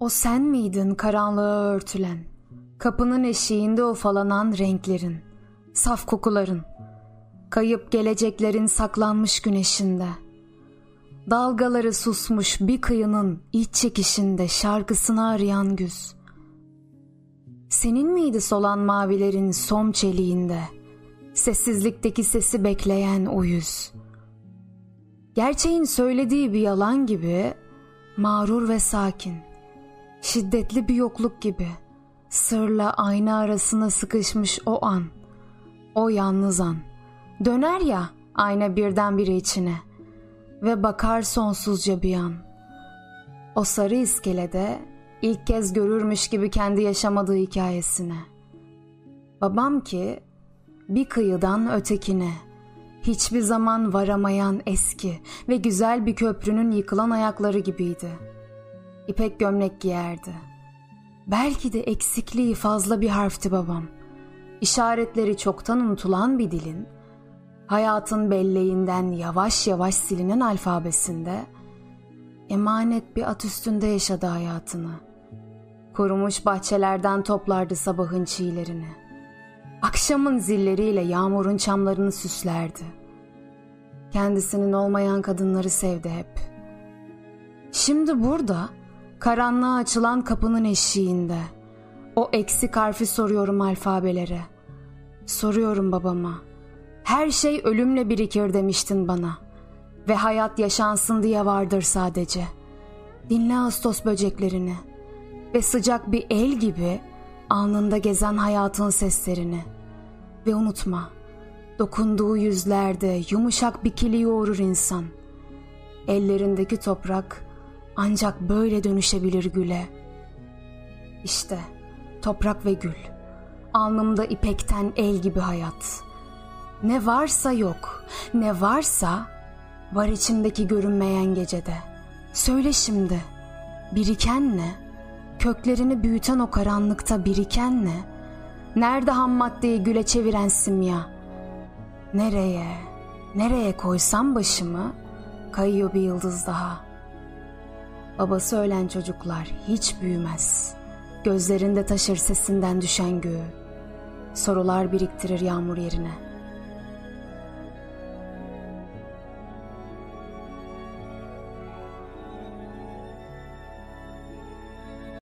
O sen miydin karanlığa örtülen? Kapının eşiğinde ufalanan renklerin, saf kokuların, kayıp geleceklerin saklanmış güneşinde. Dalgaları susmuş bir kıyının iç çekişinde şarkısını arayan güz. Senin miydi solan mavilerin som çeliğinde, sessizlikteki sesi bekleyen o yüz? Gerçeğin söylediği bir yalan gibi, mağrur ve sakin, şiddetli bir yokluk gibi, sırla ayna arasına sıkışmış o an, o yalnız an. Döner ya ayna birdenbire içine ve bakar sonsuzca bir an. O sarı iskelede ilk kez görürmüş gibi kendi yaşamadığı hikayesine. Babam ki bir kıyıdan ötekine, hiçbir zaman varamayan eski ve güzel bir köprünün yıkılan ayakları gibiydi. İpek gömlek giyerdi. Belki de eksikliği fazla bir harfti babam. İşaretleri çoktan unutulan bir dilin, hayatın belleğinden yavaş yavaş silinen alfabesinde, emanet bir at üstünde yaşadı hayatını. Kurumuş bahçelerden toplardı sabahın çiğlerini. Akşamın zilleriyle yağmurun çamlarını süslerdi. Kendisinin olmayan kadınları sevdi hep. Şimdi burada, karanlığa açılan kapının eşiğinde, o eksik harfi soruyorum alfabelere. Soruyorum babama. Her şey ölümle birikir demiştin bana. Ve hayat yaşansın diye vardır sadece. Dinle Ağustos böceklerini. Ve sıcak bir el gibi alnında gezen hayatın seslerini. Ve unutma, dokunduğu yüzlerde yumuşak bir kili yoğurur insan. Ellerindeki toprak ancak böyle dönüşebilir güle. İşte toprak ve gül. Alnımda ipekten el gibi hayat. Ne varsa yok, ne varsa var içimdeki görünmeyen gecede. Söyle şimdi, biriken ne? Köklerini büyüten o karanlıkta biriken ne? Nerede ham maddeyi güle çeviren simya? Nereye, nereye koysam başımı kayıyor bir yıldız daha. Babası ölen çocuklar hiç büyümez. Gözlerinde taşır sesinden düşen göğü. Sorular biriktirir yağmur yerine.''